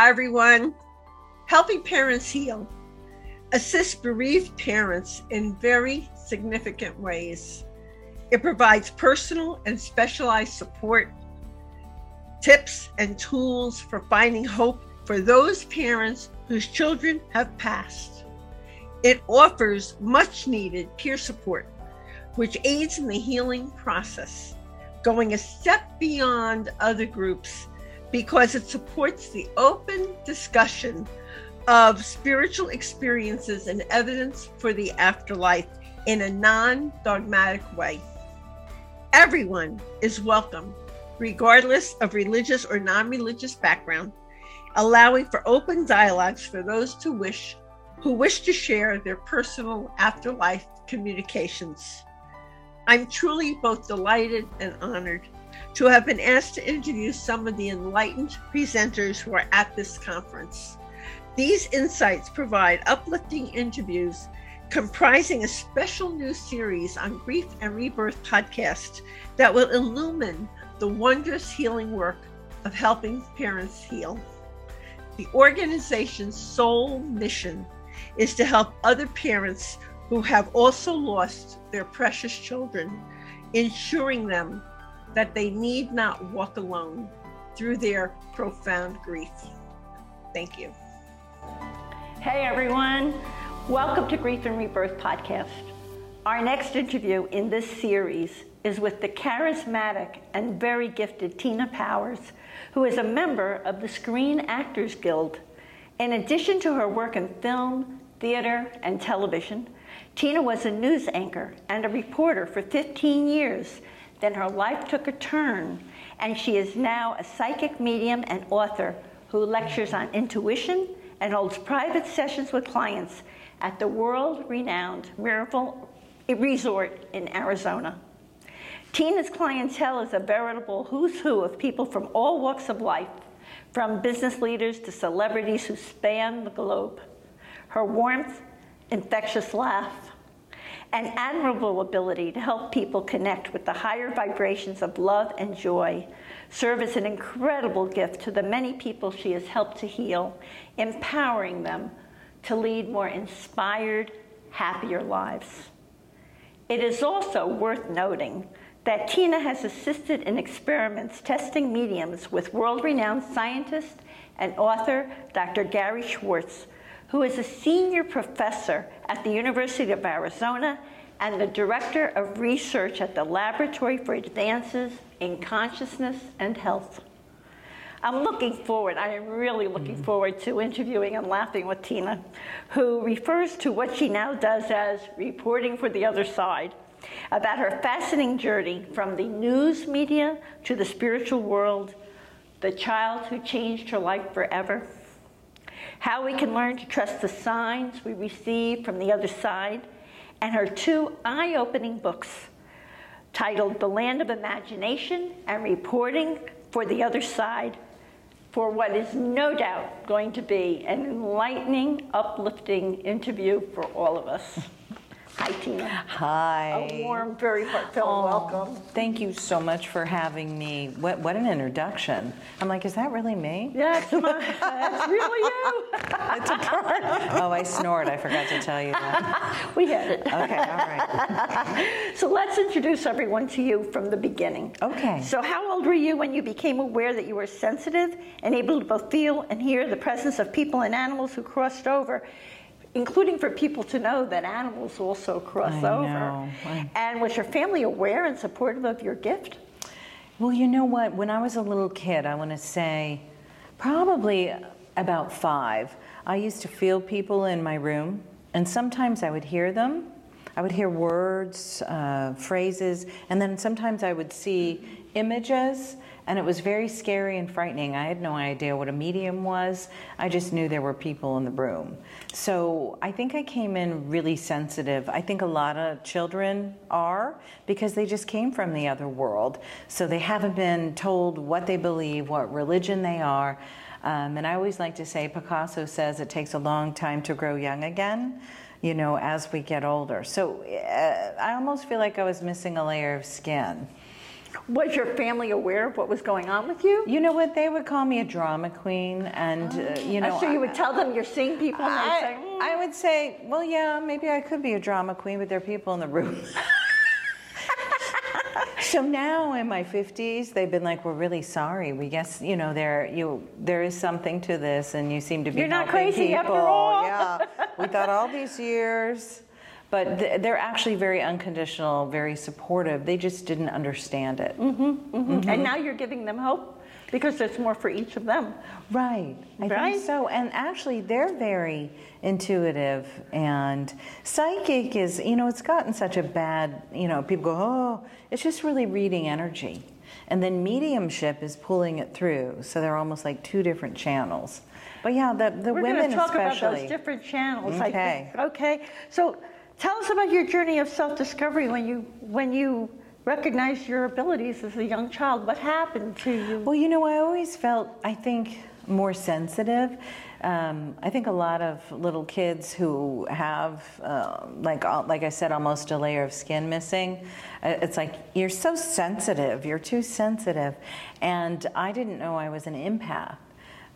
Hi, everyone. Helping Parents Heal assists bereaved parents in very significant ways. It provides personal and specialized support, tips, and tools for finding hope for those parents whose children have passed. It offers much needed peer support, which aids in the healing process, going a step beyond other groups because it supports the open discussion of spiritual experiences and evidence for the afterlife in a non dogmatic way. Everyone is welcome, regardless of religious or non religious background, allowing for open dialogues for those to wish who wish to share their personal afterlife communications. I'm truly both delighted and honored to have been asked to interview some of the enlightened presenters who are at this conference. These insights provide uplifting interviews comprising a special new series on grief and rebirth podcast that will illumine the wondrous healing work of helping parents heal. The organization's sole mission is to help other parents who have also lost their precious children, ensuring them that they need not walk alone through their profound grief. Thank you. Hey everyone, welcome to Grief and Rebirth podcast. Our next interview in this series is with the charismatic and very gifted Tina Powers, who is a member of the Screen Actors Guild. In addition to her work in film, theater, and television, Tina was a news anchor and a reporter for 15 years. Then her life took a turn, and she is now a psychic medium and author who lectures on intuition and holds private sessions with clients at the world renowned Miraval Resort in Arizona. Tina's clientele is a veritable who's who of people from all walks of life, from business leaders to celebrities who span the globe. Her warmth, infectious laugh, and admirable ability to help people connect with the higher vibrations of love and joy serve as an incredible gift to the many people she has helped to heal, empowering them to lead more inspired, happier lives. It is also worth noting that Tina has assisted in experiments testing mediums with world renowned scientist and author Dr. Gary Schwartz, who is a senior professor at the University of Arizona and the director of research at the Laboratory for Advances in Consciousness and Health. I'm looking forward, I am really looking mm-hmm. forward to interviewing and laughing with Tina, who refers to what she now does as reporting for the other side, about her fascinating journey from the news media to the spiritual world, the child who changed her life forever how we can learn to trust the signs we receive from the other side, and her two eye opening books titled The Land of Imagination and Reporting for the Other Side for what is no doubt going to be an enlightening, uplifting interview for all of us. Hi, Tina. Hi. A warm, very heartfelt oh, welcome. Thank you so much for having me. What, what an introduction. I'm like, is that really me? Yeah, it's, my, it's really you. it's a part. Oh, I snored. I forgot to tell you that. we had it. Okay, all right. so let's introduce everyone to you from the beginning. Okay. So, how old were you when you became aware that you were sensitive and able to both feel and hear the presence of people and animals who crossed over? Including for people to know that animals also cross I over. I... And was your family aware and supportive of your gift? Well, you know what? When I was a little kid, I want to say probably about five, I used to feel people in my room, and sometimes I would hear them. I would hear words, uh, phrases, and then sometimes I would see images and it was very scary and frightening. I had no idea what a medium was. I just knew there were people in the room. So I think I came in really sensitive. I think a lot of children are because they just came from the other world. So they haven't been told what they believe, what religion they are. Um, and I always like to say, Picasso says it takes a long time to grow young again you know, as we get older. So uh, I almost feel like I was missing a layer of skin. Was your family aware of what was going on with you? You know what? They would call me a drama queen, and uh, you know. so you would tell them you're seeing people, and they'd say, I, "Mm." I would say, well, yeah, maybe I could be a drama queen, but there are people in the room. so now in my 50s, they've been like, we're really sorry. We guess, you know, there you there is something to this, and you seem to be You're not crazy after people. all. Yeah, we thought all these years. But th- they're actually very unconditional, very supportive. They just didn't understand it. Mm-hmm. and now you're giving them hope because there's more for each of them. Right. I Right? think so. And actually, they're very intuitive and psychic is, you know, it's gotten such a bad, you know, people go, oh, it's just really reading energy. And then mediumship is pulling it through. So they're almost like two different channels. But yeah, the, the We're women going to talk about those different channels. I Okay. think. Okay. So tell us about your journey of self-discovery when you when you recognized your abilities as a young child. What happened to you? Well, you know, I always felt, I think, more sensitive. Um, I think a lot of little kids who have, uh, like, like I said, almost a layer of skin missing. uh, It's like you're so sensitive. You're too sensitive, and I didn't know I was an empath.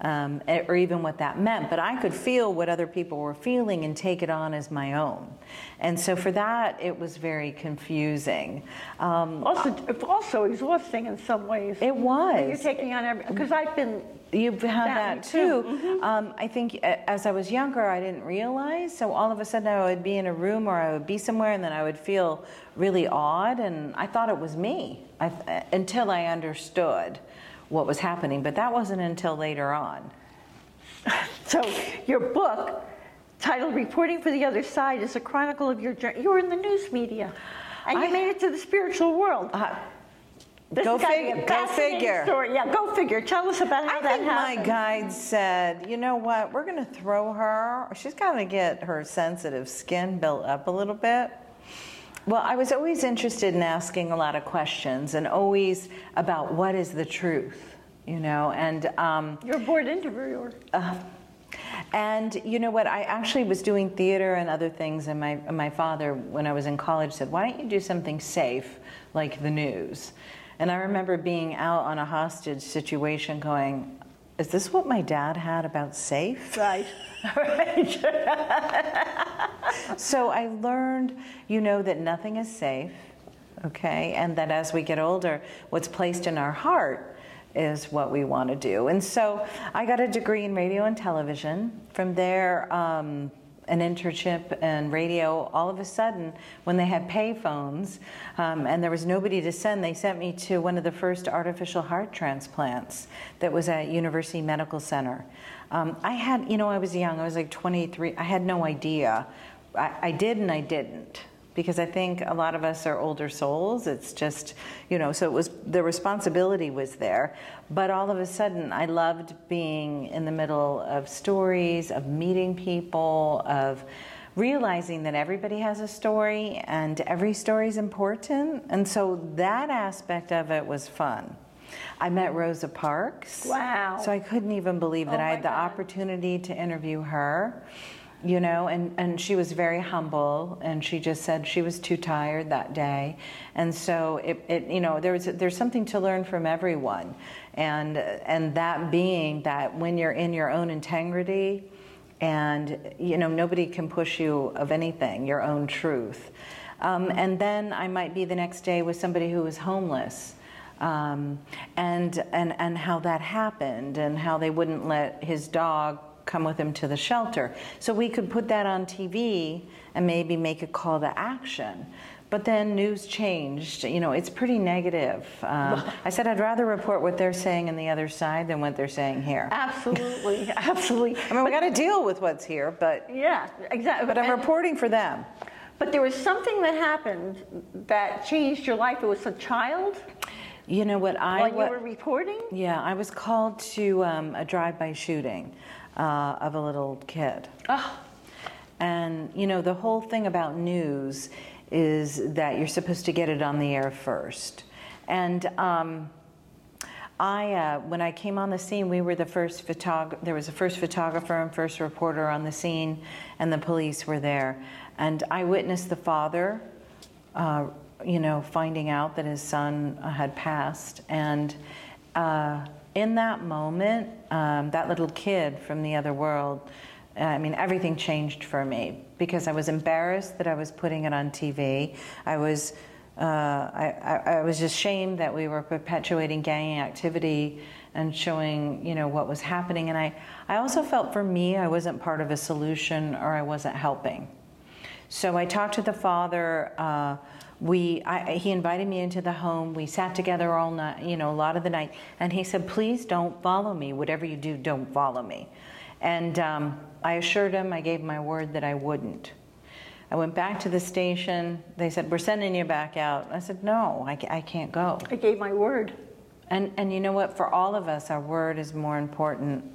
Um, or even what that meant, but I could feel what other people were feeling and take it on as my own. And so for that, it was very confusing. Um, also, it's also exhausting in some ways. it was. You're taking on every because I've been You've had That, that, me too. Mm-hmm. Um, I think as I was younger, I didn't realize. So all of a sudden, I would be in a room or I would be somewhere, and then I would feel really odd, and I thought it was me I, until I understood what was happening. But that wasn't until later on. So, your book, titled Reporting for the Other Side, is a chronicle of your journey. You were in the news media, and you I- made it to the spiritual world. Uh, This go fig- a go figure. Story. Yeah, go figure. Tell us about how I that think my guide said, you know what, we're going to throw her, she's got to get her sensitive skin built up a little bit. Well, I was always interested in asking a lot of questions and always about what is the truth, you know, and um, You're a board interviewer. and you know what? I actually was doing theater and other things, and my and my father, when I was in college, said, "Why don't you do something safe, like the news?" And I remember being out on a hostage situation, going, "Is this what my dad had about safe?" Right. So I learned, you know, that nothing is safe, okay, and that as we get older, what's placed in our heart is what we want to do. And so I got a degree in radio and television. From there, um, an internship and radio. All of a sudden, when they had payphones um, and there was nobody to send, they sent me to one of the first artificial heart transplants that was at University Medical Center. Um, I had, you know, I was young. I was like 23. I had no idea. I, I did and I didn't because I think a lot of us are older souls. It's just, you know, so it was the responsibility was there. But all of a sudden, I loved being in the middle of stories, of meeting people, of realizing that everybody has a story and every story is important. And so that aspect of it was fun. I met Rosa Parks. Wow. So I couldn't even believe that Oh I had the God. opportunity to interview her you know and, and she was very humble and she just said she was too tired that day. And so it, it you know there was there's something to learn from everyone. And and that being that when you're in your own integrity and you know nobody can push you of anything your own truth. Um, and then i might be the next day with somebody who was homeless um, and, and, and how that happened and how they wouldn't let his dog come with him to the shelter. So we could put that on TV and maybe make a call to action. But then news changed. You know, it's pretty negative. Um, I said I'd rather report what they're saying on the other side than what they're saying here. Absolutely, absolutely. I mean, we got to deal with what's here, but Yeah, exactly. but I'm And- reporting for them. but there was something that happened that changed your life. It was a child You know what I while you were reporting. Yeah, I was called to um, a drive-by shooting uh, of a little kid. Oh, And you know, the whole thing about news is that you're supposed to get it on the air first. And um, I, uh, when I came on the scene, we were the first photog. There was a first photographer and first reporter on the scene, and the police were there. And I witnessed the father uh, you know, finding out that his son had passed. And uh, in that moment, um, that little kid from the other world, I mean, everything changed for me because I was embarrassed that I was putting it on TV. I was, uh, I, I, I was ashamed that we were perpetuating gang activity and showing, you know, what was happening. And I, I also felt for me, I wasn't part of a solution or I wasn't helping. So I talked to the father. Uh, we, I, he invited me into the home. We sat together all night, you know, a lot of the night. And he said, please don't follow me. Whatever you do, don't follow me. And um, I assured him, I gave my word that I wouldn't. I went back to the station. They said, we're sending you back out. I said, no, I, I can't go. I gave my word. And, and you know what? For all of us, our word is more important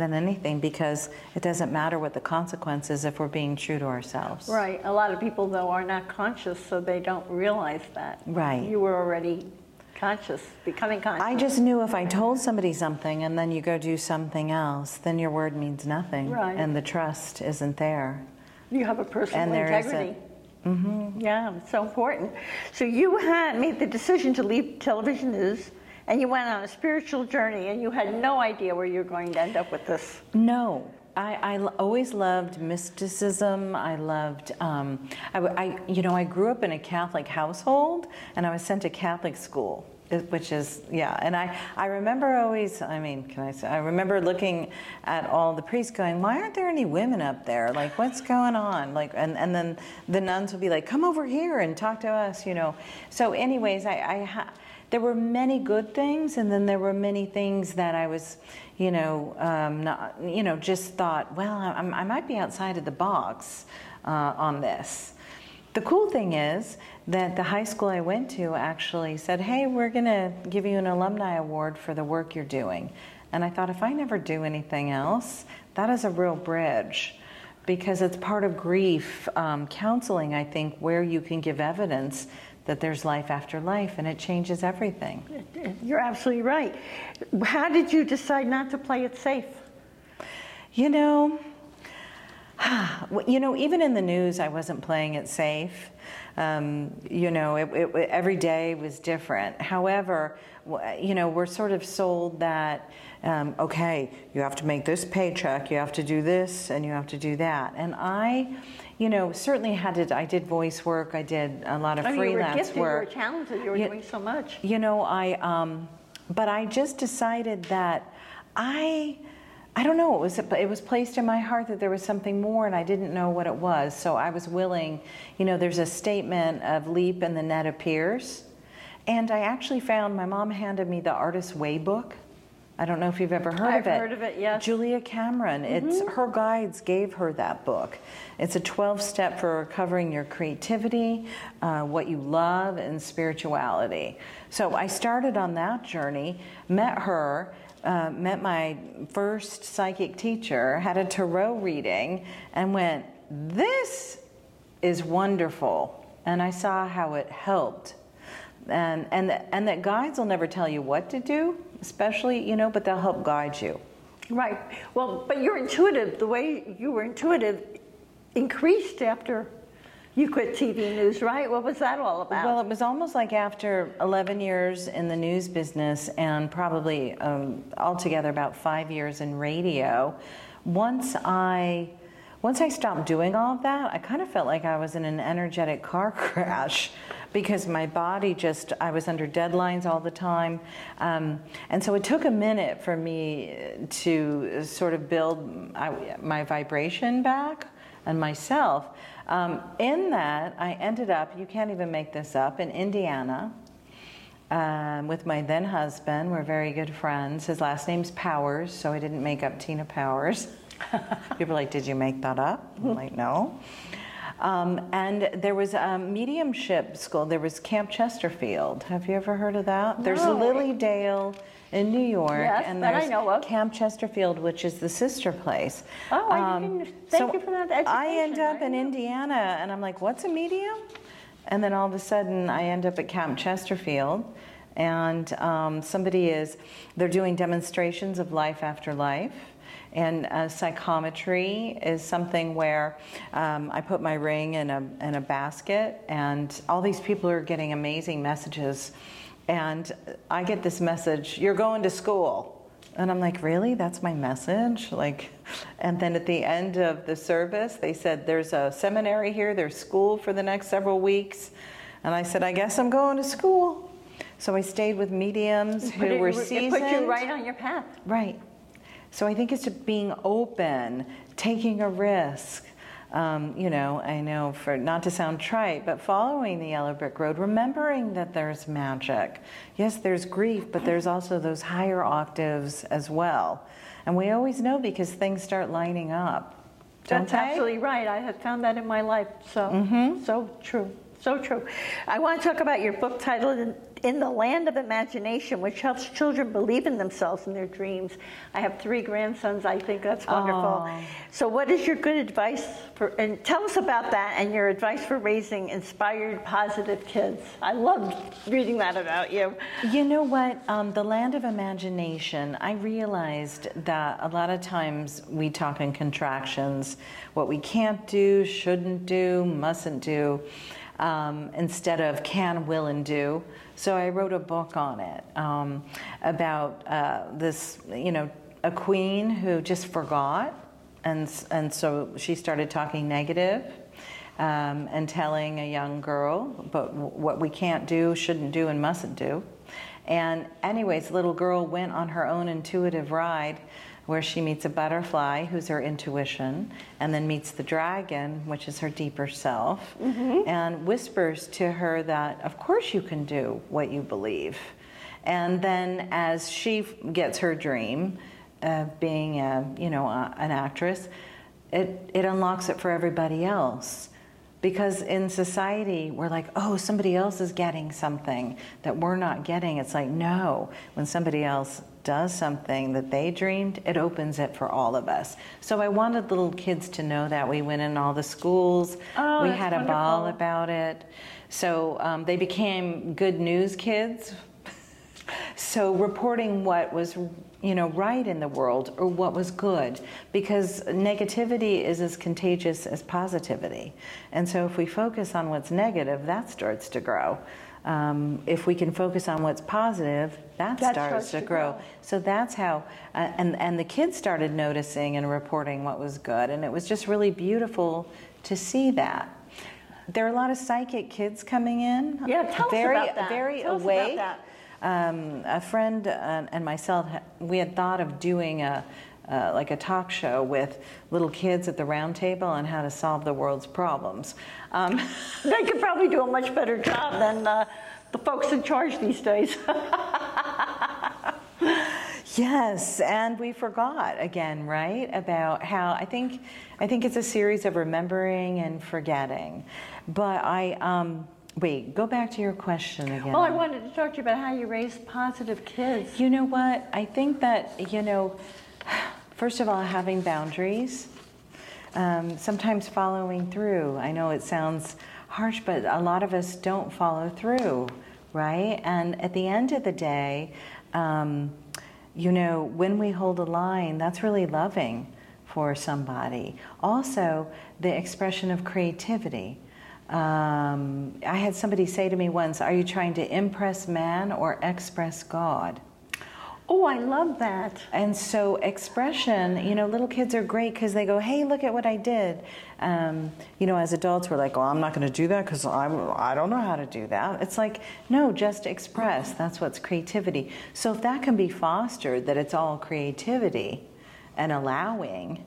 than anything because it doesn't matter what the consequences if we're being true to ourselves. Right. A lot of people, though, are not conscious, so they don't realize that. Right. You were already conscious, becoming conscious. I just knew if I told somebody something and then you go do something else, then your word means nothing. Right. And the trust isn't there. You have a personal And there is a- integrity. Mm-hmm. Yeah, it's so important. So you had made the decision to leave television news, and you went on a spiritual journey, and you had no idea where you were going to end up with this. No. I always loved mysticism. I loved, um, I, I- you know, I grew up in a Catholic household and I was sent to Catholic school, which is, yeah. And I, I remember always, I mean, can I say, I remember looking at all the priests going, why aren't there any women up there? Like, what's going on? Like, and, and then the nuns would be like, come over here and talk to us, you know. So, anyways, I, I there were many good things, and then there were many things that I was, you know, um, not, you know, just thought, well, I'm, I might be outside of the box uh, on this. The cool thing is that the high school I went to actually said, hey, we're going to give you an alumni award for the work you're doing. And I thought, if I never do anything else, that is a real bridge because it's part of grief um, counseling, I think, where you can give evidence that there's life after life and it changes everything. You're absolutely right. How did you decide not to play it safe? You know, you know, even in the news, I wasn't playing it safe. Um, you know, it, it, every day was different. However, you know, we're sort of sold that, um, okay, you have to make this paycheck, you have to do this, and you have to do that. And I, you know, certainly had to, I did voice work, I did a lot of I mean, you were freelance gifted, you were work. talented, you were Yeah. doing so much. You know, I, um, but I just decided that I, I don't know, it was, it was placed in my heart that there was something more and I didn't know what it was. So I was willing, you know, there's a statement of leap and the net appears. And I actually found, my mom handed me the Artist's Way book. I don't know if you've ever heard I've of it. I've heard of it, yes. Julia Cameron. It's her guides gave her that book. It's a 12 step for recovering your creativity, uh, what you love, and spirituality. So I started on that journey, met her, uh, met my first psychic teacher, had a tarot reading, and went, This is wonderful. And I saw how it helped and and and that guides will never tell you what to do especially you know but they'll help guide you Right. Well, but you're intuitive. The way you were intuitive increased after you quit TV news, right? What was that all about? well it was almost like after 11 years in the news business and probably um, altogether about five years in radio once i once i stopped doing all of that i kind of felt like i was in an energetic car crash because my body just i was under deadlines all the time um, and so it took a minute for me to sort of build my, my vibration back and myself. Um, in that, I ended up, you can't even make this up, in Indiana um, with my then husband. We're very good friends. His last name's Powers, so I didn't make up Tina Powers. People are like, Did you make that up? I'm like, No. Um, and there was a mediumship school. There was Camp Chesterfield. Have you ever heard of that? There's No. Lily Dale in New York, Yes, and there's. Camp Chesterfield, which is the sister place. Um, Oh, I didn't- thank so you for that I end up I in. Indiana, and I'm like, "What's a medium?" And then all of a sudden, I end up at Camp Chesterfield, and um, somebody is, they're doing demonstrations of life after life. And uh, psychometry is something where um, I put my ring in a, in a basket, and all these people are getting amazing messages. And I get this message, You're going to school. And I'm like, really? That's my message? Like, and then at the end of the service, they said, there's a seminary here, there's school for the next several weeks. And I said, I guess I'm going to school. So I stayed with mediums who it, were it seasoned. put you right on your path. Right. So I think it's being open, taking a risk. Um, you know, I know for not to sound trite, but following the yellow brick road, remembering that there's magic. Yes, there's grief, but there's also those higher octaves as well. And we always know because things start lining up. Don't That's absolutely right. I have found that in my life. So, Mm-hmm. so true. So true. I want to talk about your book titled In, the Land of Imagination, which helps children believe in themselves and their dreams. I have three grandsons. I think that's wonderful. Aw. So, what is your good advice for, and tell us about that and your advice for raising inspired, positive kids? I loved reading that about you. You know what? Um, the land of imagination, I realized that a lot of times we talk in contractions, what we can't do, shouldn't do, mustn't do, um, instead of can, will, and do. So I wrote a book on it um, about uh, this, you know, a queen who just forgot. And, and so she started talking negative um, and telling a young girl but what we can't do, shouldn't do, and mustn't do. And, anyways, little girl went on her own intuitive ride where she meets a butterfly, who's her intuition, and then meets the dragon, which is her deeper self, mm-hmm. and whispers to her that, of course, you can do what you believe. And then, as she gets her dream of being a, you know, a, an actress, it, it unlocks it for everybody else. Because in society, we're like, oh, somebody else is getting something that we're not getting. It's like, no, when somebody else does something that they dreamed, it opens it for all of us. So I wanted little kids to know that. We went in all the schools, Oh, we had a ball about it. So um, they became good news kids. So reporting what was, you know, right in the world or what was good, because negativity is as contagious as positivity. And so if we focus on what's negative, that starts to grow. Um, if we can focus on what's positive, that, That starts, starts to grow. grow. So that's how, uh, and and the kids started noticing and reporting what was good, and it was just really beautiful to see that. There are a lot of psychic kids coming in. Yeah, tell us very, about that. Very Tell us about that. Um, a friend and myself, we had thought of doing a uh, like a talk show with little kids at the round table on how to solve the world's problems. Um, They could probably do a much better job than uh, the folks in charge these days. Yes, and we forgot again, right? About how I think I think it's a series of remembering and forgetting. But I um, wait, go back to your question again. well, I wanted to talk to you about how you raise positive kids. You know what? I think that, you know, first of all, having boundaries, um, sometimes following through. I know it sounds harsh, but a lot of us don't follow through, right? And at the end of the day, um, you know, when we hold a line, that's really loving for somebody. Also, the expression of creativity. Um, I had somebody say to me once, Are you trying to impress man or express God? Oh, I love that. And so, expression, you know, little kids are great because they go, hey, look at what I did. Um, you know, as adults, we're like, well, I'm not going to do that because I don't know how to do that. It's like, no, just express. That's what's creativity. So, if that can be fostered, that it's all creativity and allowing,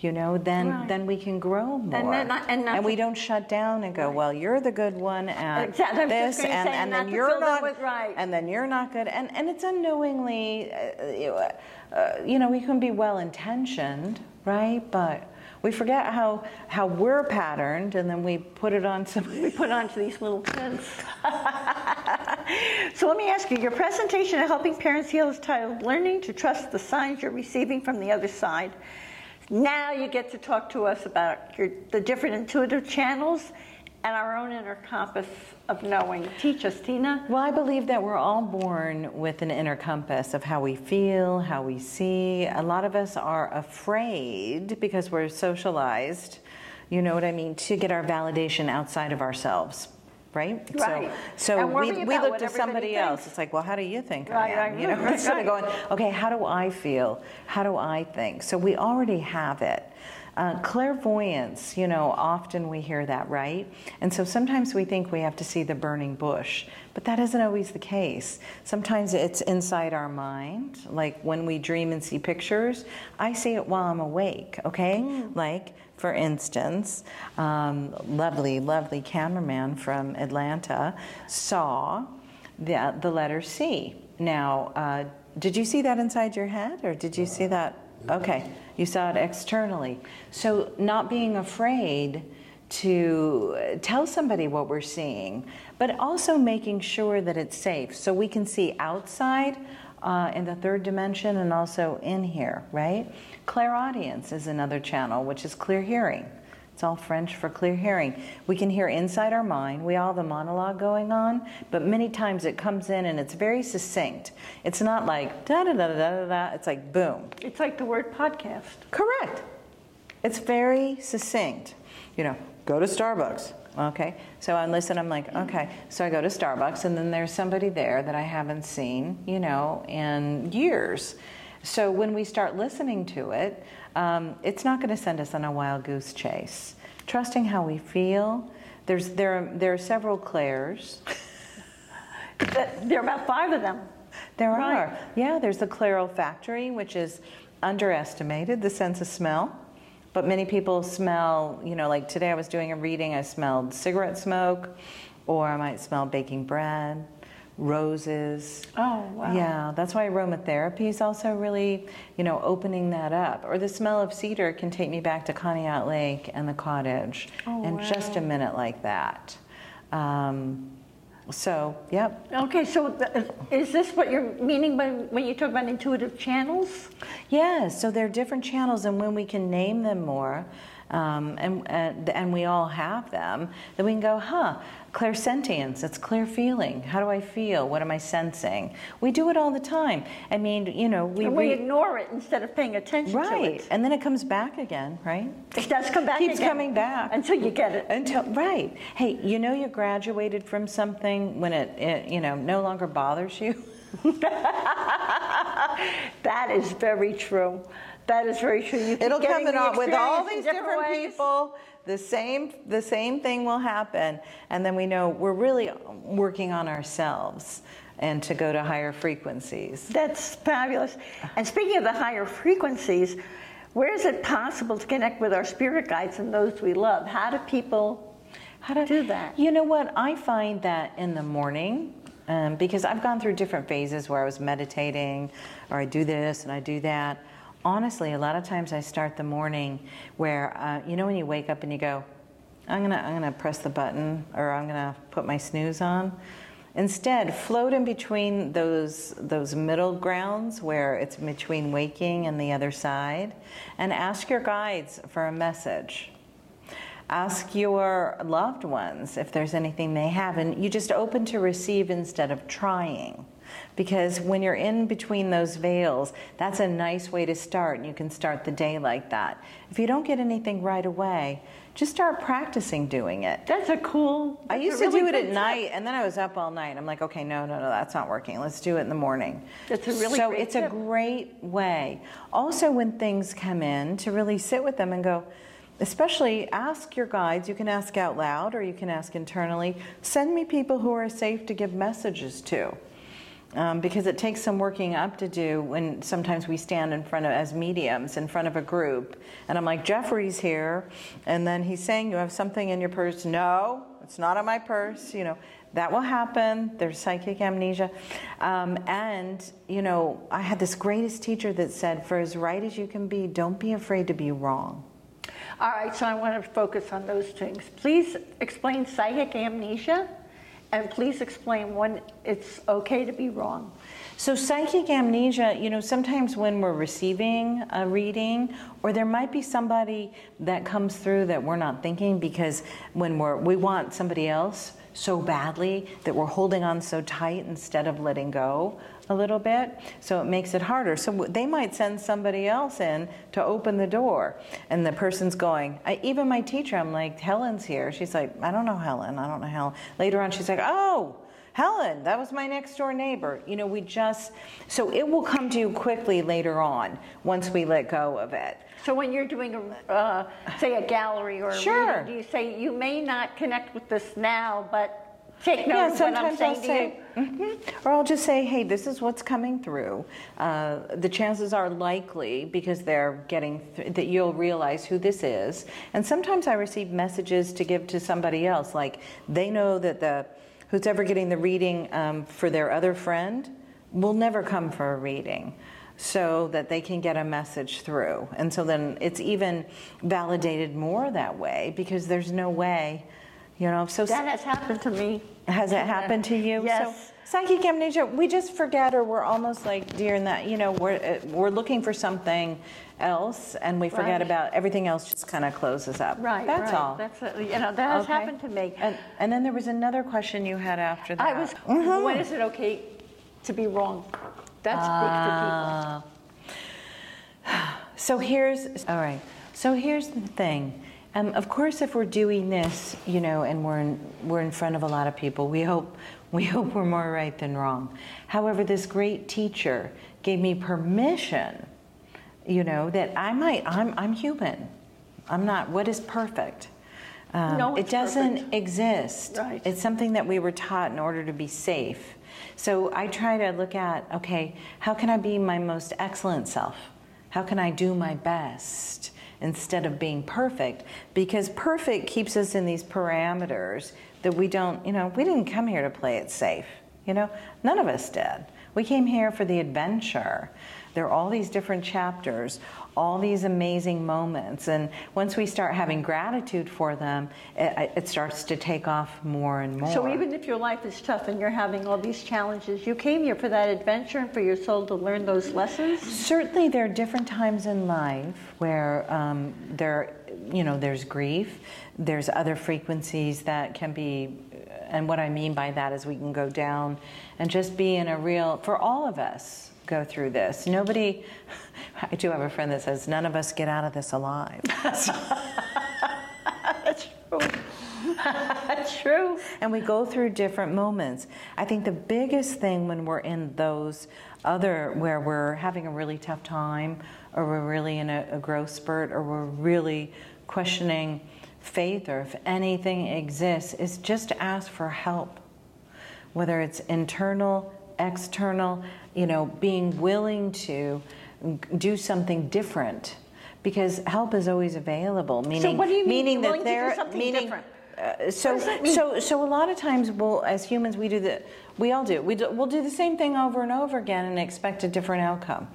you know, then Right. then we can grow more. then not- and not we don't shut down and go, well, you're the good one at Exactly. I was just this, and, and then you're not, right. and then you're not good. And and it's unknowingly, uh, you know, uh, you know, we can be well intentioned, right? But we forget how how we're patterned, and then we put it on somebody. We put onto these little kids. so let me ask you, your presentation of Helping Parents Heal is titled Learning to Trust the Signs You're Receiving from the Other Side. Now you get to talk to us about your, the different intuitive channels and our own inner compass of knowing. Teach us, Tina. Well, I believe that we're all born with an inner compass of how we feel, how we see. A lot of us are afraid because we're socialized, you know what I mean, to get our validation outside of ourselves. Right? Right. So, And so worry we, we about look what to everybody somebody else. It's like, well, how do you think Right, I am? right, you know, right, instead right. of going, okay, how do I feel? How do I think? So we already have it. Uh, clairvoyance, you know, often we hear that, right? And so sometimes we think we have to see the burning bush, but that isn't always the case. Sometimes it's inside our mind, like when we dream and see pictures, I see it while I'm awake, okay? Like, for instance, um, lovely, lovely cameraman from Atlanta saw the, the letter C. Now, uh, did you see that inside your head or did you see that? Okay, you saw it externally. So, not being afraid to tell somebody what we're seeing, but also making sure that it's safe so we can see outside uh, in the third dimension and also in here, right? Clairaudience is another channel, which is clear hearing. It's all French for clear hearing. We can hear inside our mind. We all have a monologue going on, but many times it comes in and it's very succinct. It's not like da da da da da da. It's like boom. It's like the word podcast. Correct. It's very succinct. You know, go to Starbucks. Okay. So I listen, I'm like, okay. So I go to Starbucks, and then there's somebody there that I haven't seen, you know, in years. So when we start listening to it, um, it's not going to send us on a wild goose chase. Trusting how we feel. There's, there, are, there are several clairs. There are about five of them. There Right. are. Yeah, there's the clear olfactory, which is underestimated, the sense of smell. But many people smell, you know, like today I was doing a reading, I smelled cigarette smoke, or I might smell baking bread, roses. Oh, wow. Yeah, that's why aromatherapy is also really, you know, opening that up. Or the smell of cedar can take me back to Conneaut Lake and the cottage Oh, in just a minute like that. Um, so, yep, Okay, so th- is this what you're meaning by when you talk about intuitive channels? Yeah, so there are different channels, and when we can name them more, um, and, and and we all have them, then we can go, huh? Clairsentience, it's clear feeling. How do I feel? What am I sensing? We do it all the time. I mean, you know, we And we read- ignore it instead of paying attention to right, it. and then it comes back again, right? It does come back Keeps again. coming back. Until you get it. Until right, hey, you know you graduated from something when it, it you know no longer bothers you. That is very true. That is very true. You It'll come in all, with all these different ways. people. The same, the same thing will happen, and then we know we're really working on ourselves and to go to higher frequencies. That's fabulous. And speaking of the higher frequencies, where is it possible to connect with our spirit guides and those we love? How do people How to do that? You know what? I find that in the morning, um, because I've gone through different phases where I was meditating, or I do this and I do that. Honestly, a lot of times I start the morning where uh, you know when you wake up and you go, I'm gonna I'm gonna press the button or I'm gonna put my snooze on. Instead, float in between those those middle grounds where it's between waking and the other side, and ask your guides for a message. Ask your loved ones if there's anything they have, and you just open to receive instead of trying. Because when you're in between those veils, that's a nice way to start, and you can start the day like that. If you don't get anything right away, just start practicing doing it. That's a cool. I that's a used really to do it at tip. night, and then I was up all night. I'm like, okay, no, no, no, that's not working. Let's do it in the morning. That's a really so it's tip. a great way. Also, when things come in, to really sit with them and go. Especially ask your guides. You can ask out loud or you can ask internally. Send me people who are safe to give messages to. Um, because it takes some working up to do when sometimes we stand in front of as mediums in front of a group. And i'm like jeffrey's here. And then he's saying you have something in your purse? No it's not in my purse you know. That will happen. There's psychic amnesia. Um, and you know i had this greatest teacher that said for as right as you can be don't be afraid to be wrong. All right, so I want to focus on those things. Please explain psychic amnesia And please explain when it's okay to be wrong. So, psychic amnesia, you know, sometimes when we're receiving a reading, or there might be somebody that comes through that we're not thinking because when we're, we want somebody else so badly that we're holding on so tight instead of letting go a little bit. So it makes it harder. So they might send somebody else in to open the door, and the person's going. I, even my teacher, I'm like, Helen's here. She's like, I don't know Helen. I don't know Helen. Later on, she's like, Oh, Helen, that was my next door neighbor. You know, we just, so it will come to you quickly later on once we let go of it. So when you're doing, a, uh, say, a gallery or a Sure. reading, do you say, you may not connect with this now, but take note Yeah, of what I'm sometimes saying I'll to say, you? Mhm. or I'll just say, hey, this is what's coming through. Uh, the chances are likely because they're getting th- that you'll realize who this is. And sometimes I receive messages to give to somebody else, like they know that the who's ever getting the reading um, for their other friend will never come for a reading. So that they can get a message through. And so then it's even validated more that way because there's no way, you know, so That has happened to me. has it happened to you? Yes. So psychic amnesia, we just forget, or we're almost like during that, you know, we're uh, we're looking for something else, and we forget Right. about everything else. Just kind of closes up. Right, That's right. all. That's, a- you know, that has Okay. happened to me. And and then there was another question you had after that. I was, Mm-hmm. when is it okay to be wrong? That's big to people. So here's all right. So here's the thing. Um, of course, if we're doing this, you know, and we're in, we're in front of a lot of people, we hope we hope we're more right than wrong. However, this great teacher gave me permission, you know, that I might I'm I'm human. I'm not. What is perfect? Um, No it doesn't perfect. exist. Right. It's something that we were taught in order to be safe. So I try to look at, okay, how can I be my most excellent self? How can I do my best instead of being perfect? Because perfect keeps us in these parameters that we don't, you know, we didn't come here to play it safe. You know, none of us did. We came here for the adventure. There are all these different chapters, all these amazing moments. And once we start having gratitude for them, it, it starts to take off more and more. So even if your life is tough and you're having all these challenges, you came here for that adventure and for your soul to learn those lessons? Certainly, there are different times in life where um, there, you know, there's grief. There's other frequencies that can be, and what I mean by that is we can go down and just be in a real. For all of us, go through this. Nobody. I do have a friend that says none of us get out of this alive. That's true. True. and we go through different moments. I think the biggest thing when we're in those other, where we're having a really tough time, or we're really in a, a growth spurt, or we're really questioning faith, or if anything exists, is just to ask for help. Whether it's internal, external, you know, being willing to do something different. Because help is always available. Meaning, what do you mean, meaning that there, meaning, different? uh, so, What does that mean? so, so a lot of times, we'll, as humans, we do the, we all do. We do, we'll do the same thing over and over again and expect a different outcome.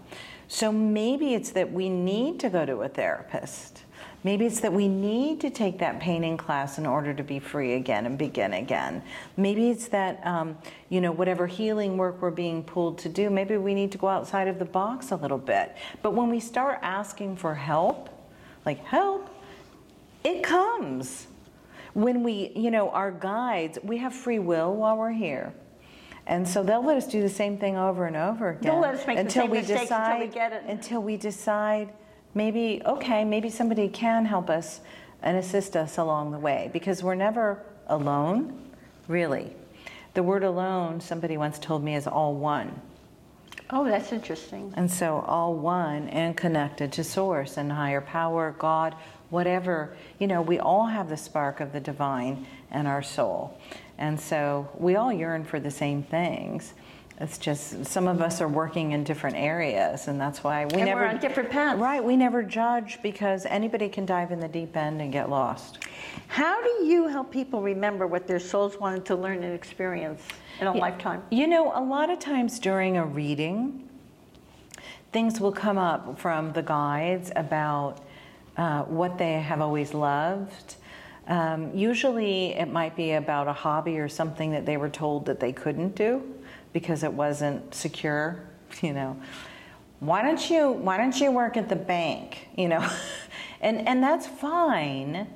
So maybe it's that we need to go to a therapist. Maybe it's that we need to take that painting class in order to be free again and begin again. Maybe it's that, um, you know, whatever healing work we're being pulled to do, maybe we need to go outside of the box a little bit. But when we start asking for help, like help, it comes. When we, you know, our guides, we have free will while we're here. And so they'll let us do the same thing over and over again. They'll let us make the until same we mistakes until we get it. Until we decide, maybe, okay, maybe somebody can help us and assist us along the way because we're never alone, really. The word alone, somebody once told me, is all one. Oh, that's interesting. And so, all one and connected to source and higher power, God, whatever, you know, we all have the spark of the divine in our soul. And so, we all yearn for the same things. It's just some of us are working in different areas, and that's why we And never we're on different paths. Right, we never judge because anybody can dive in the deep end and get lost. How do you help people remember what their souls wanted to learn and experience in a lifetime? You know, a lot of times during a reading, things will come up from the guides about uh, what they have always loved, Um, usually, it might be about a hobby or something that they were told that they couldn't do because it wasn't secure. You know, why don't you why don't you work at the bank? You know, and and that's fine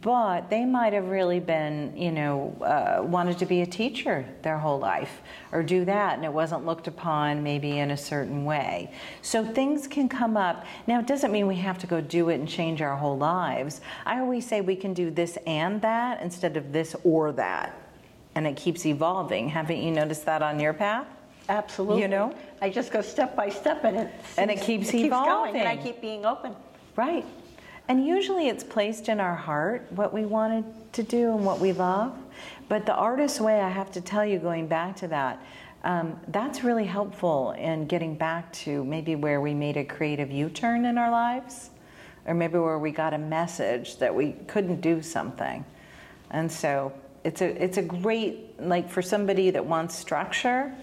but they might have really been, you know, uh, wanted to be a teacher their whole life or do that, and it wasn't looked upon maybe in a certain way. So things can come up. Now, it doesn't mean we have to go do it and change our whole lives. I always say we can do this and that instead of this or that, and it keeps evolving. Haven't you noticed that on your path? Absolutely. You know? I just go step by step and it And it keeps it keeps going and I keep being open. Right. And usually it's placed in our heart what we wanted to do and what we love. But the artist's way, I have to tell you, going back to that, um, that's really helpful in getting back to maybe where we made a creative U turn in our lives, or maybe where we got a message that we couldn't do something. And so it's a, it's a great, like for somebody that wants structure,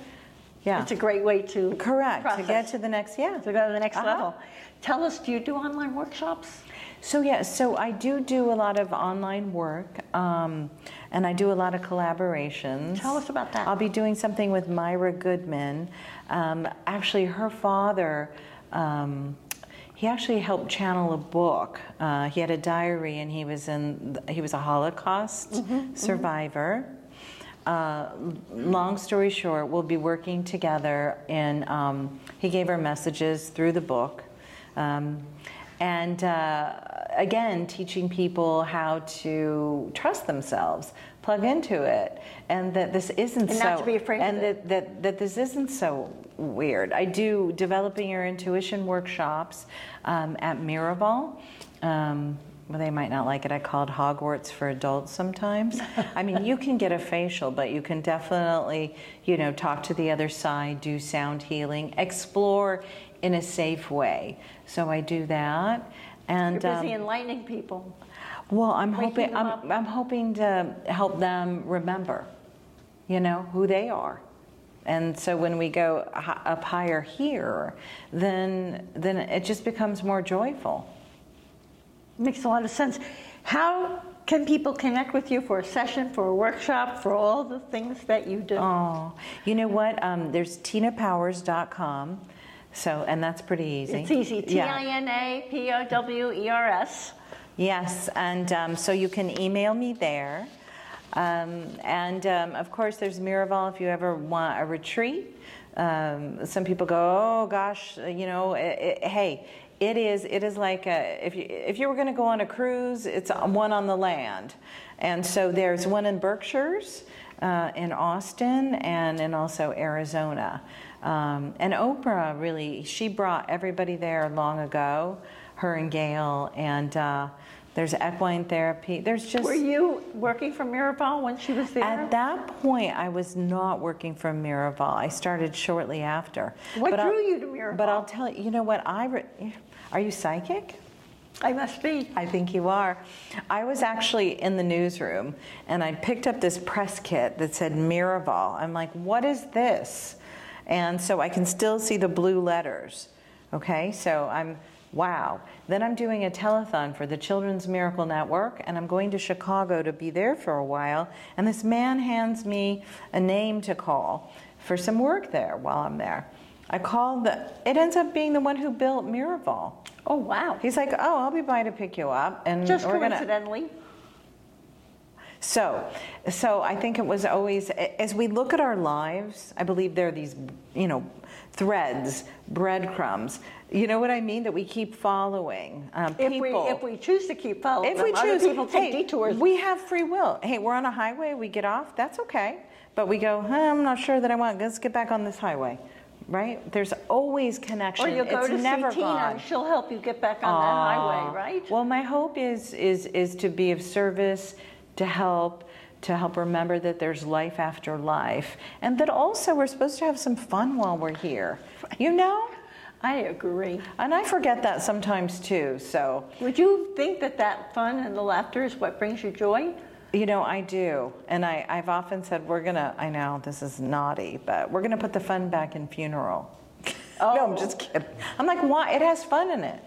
yeah. It's a great way to Correct, to get to the next, yeah. to go to the next Uh-huh. level. Tell us, do you do online workshops? So yeah, so I do do a lot of online work, um, and I do a lot of collaborations. Tell us about that. I'll be doing something with Myra Goodman. Um, actually, her father. Um, he actually helped channel a book. Uh, he had a diary, and he was in. He was a Holocaust Mm-hmm, survivor. Uh, long story short, we'll be working together, and um, he gave her messages through the book. Um, and uh, again, teaching people how to trust themselves, plug into it, and that this isn't And so. not to be afraid of and it. that, that that this isn't so weird. I do developing your intuition workshops um, at Miraval. Um, well, they might not like it. I call it Hogwarts for adults sometimes. I mean, you can get a facial, but you can definitely, you know, talk to the other side, do sound healing, explore in a safe way. So I do that. And You're busy um, enlightening people. well, I'm hoping I'm. I'm hoping to help them remember, you know, who they are. And so when we go up higher here, then then it just becomes more joyful. Makes a lot of sense. How can people connect with you for a session, for a workshop, for all the things that you do? Oh, you know what? Um, there's tinapowers.com. So, and that's pretty easy. It's easy. T. I N A P O W E R S. Yes, and um, so you can email me there. Um, and um, of course, there's Miraval if you ever want a retreat. Um, some people go, oh gosh, you know, it, it, hey, it is it is like a, if you if you were going to go on a cruise, it's one on the land, and so there's one in Berkshires, uh, in Austin, and in also Arizona. Um, and Oprah really, she brought everybody there long ago, her and Gayle, and uh, there's equine therapy. There's just Were you working for Miraval when she was there? at that point, I was not working for Miraval. I started shortly after. What But I'll- drew you to Miraval? But I'll tell you, you know what? I re- are you psychic? I must be. I think you are. I was actually in the newsroom and I picked up this press kit that said Miraval. I'm like, what is this? And so I can still see the blue letters. Okay, so I'm, wow. Then I'm doing a telethon for the Children's Miracle Network and I'm going to Chicago to be there for a while. And this man hands me a name to call for some work there while I'm there. I called the, it ends up being the one who built Miraval. Oh, wow. He's like, "Oh, I'll be by to pick you up," and Just we're gonna. coincidentally. So, so I think it was always as we look at our lives. I believe there are these, you know, threads, breadcrumbs. You know what I mean? That we keep following. Um, If people. we, if we choose to keep following If them, we other choose, people take hey, detours. we have free will. Hey, we're on a highway. We get off. That's okay. But we go. Huh, I'm not sure that I want. Let's get back on this highway. Right? There's always connection. or you'll go it's to never see Tina, and she'll help you get back on that highway, right? Well, my hope is is is to be of service, to help, to help remember that there's life after life, and that also we're supposed to have some fun while we're here. You know, I agree. and I forget that sometimes too. So, Would you think that that fun and the laughter is what brings you joy? you know, I do, and I I've often said we're gonna. I know this is naughty, but we're gonna put the fun back in funeral. Oh. no, I'm just kidding. I'm like, why? It has fun in it.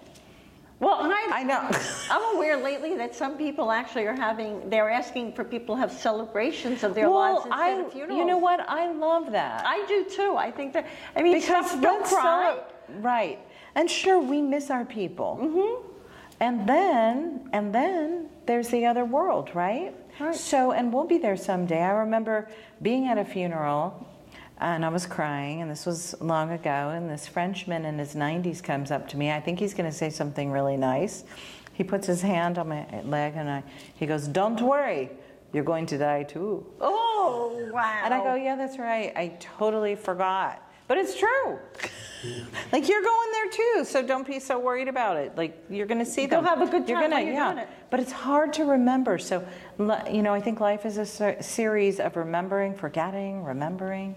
Well, I, I know. I'm aware lately that some people actually are having, they're asking for people to have celebrations of their well, lives instead I, of funerals. you know what? I love that. I do too. I think that, I mean, because don't cry. cele- right. And sure, we miss our people. Mm-hmm. And then, and then there's the other world, right? Right. So, and we'll be there someday. I remember being at a funeral and I was crying, and this was long ago. And this Frenchman in his 90s comes up to me. I think he's going to say something really nice. He puts his hand on my leg, and I, he goes, "Don't worry, you're going to die too." Oh, wow. And I go, "Yeah, that's right. I totally forgot, but it's true. like you're going there too, so don't be so worried about it. Like you're going to see Go them. have a good time. You're gonna, you're yeah. it. But it's hard to remember. So, you know, I think life is a series of remembering, forgetting, remembering,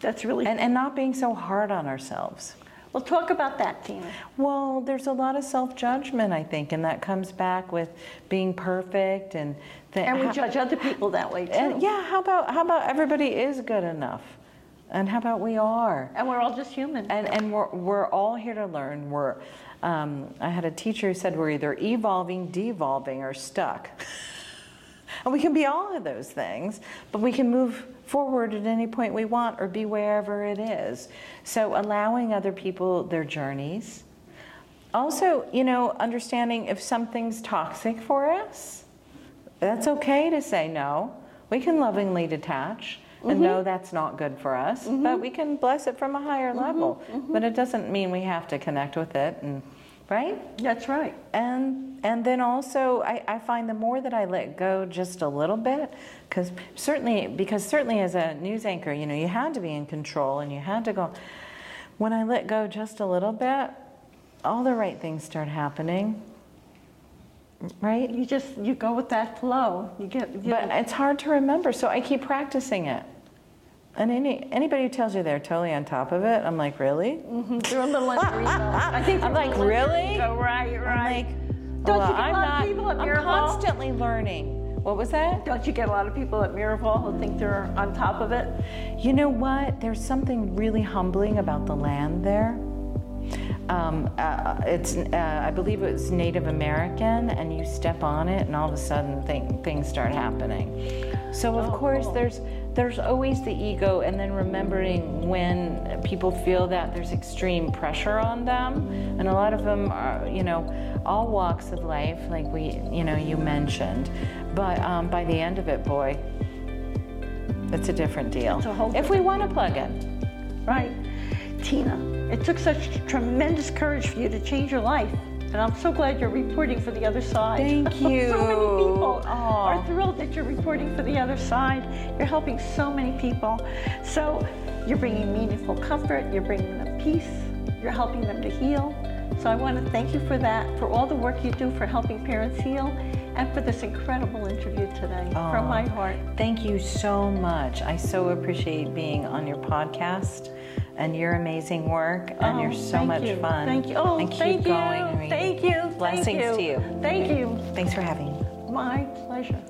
That's really, and, and not being so hard on ourselves. well, talk about that, Tina. Well, there's a lot of self judgment, I think, and that comes back with being perfect and. The, And we how- judge other people that way too. and yeah, how about how about everybody is good enough, and how about we are? And we're all just human. And, and we're, we're all here to learn. We're, um, I had a teacher who said we're either evolving, devolving, or stuck. and we can be all of those things, but we can move forward at any point we want or be wherever it is. So allowing other people their journeys. Also, you know, understanding if something's toxic for us, that's okay to say no. We can lovingly detach and mm-hmm. know that's not good for us, but mm-hmm. we can bless it from a higher mm-hmm. level. But it doesn't mean we have to connect with it, and right? That's right. And and then also, I, I find the more that I let go just a little bit, because certainly because certainly as a news anchor, you know, you had to be in control and you had to go. When I let go just a little bit, all the right things start happening. Right? You just, you go with that flow. You get, you But it's hard to remember, so I keep practicing it. And any anybody who tells you they're totally on top of it, I'm like, really? they're a little under ego. I think I'm like, really? ego. Right, right. I'm like, Don't well, you get a I'm lot of people at I'm Miraval? constantly learning. What was that? Don't you get a lot of people at Miraval who think they're on top of it? You know what? There's something really humbling about the land there. Um, uh, it's, uh, I believe it was Native American, and you step on it, and all of a sudden thing, things start happening. So of course, there's there's always the ego, and then remembering when people feel that there's extreme pressure on them, and a lot of them are, you know, all walks of life, like we, you know, you mentioned. But um, by the end of it, boy, it's a different deal. A if we want to plug in. Right. Tina, it took such tremendous courage for you to change your life. And I'm so glad you're reporting for the other side. Thank you. so many people Aw. are thrilled that you're reporting for the other side. You're helping so many people. So you're bringing meaningful comfort, you're bringing them peace, you're helping them to heal. So I want to thank you for that, for all the work you do for helping parents heal, and for this incredible interview today from my heart. Thank you so much. I so appreciate being on your podcast and your amazing work, and Oh, you're so much you. fun. Thank you. Oh, and keep thank going. you. Thank you. Blessings thank to you. Thank you. Thanks for having me. My pleasure.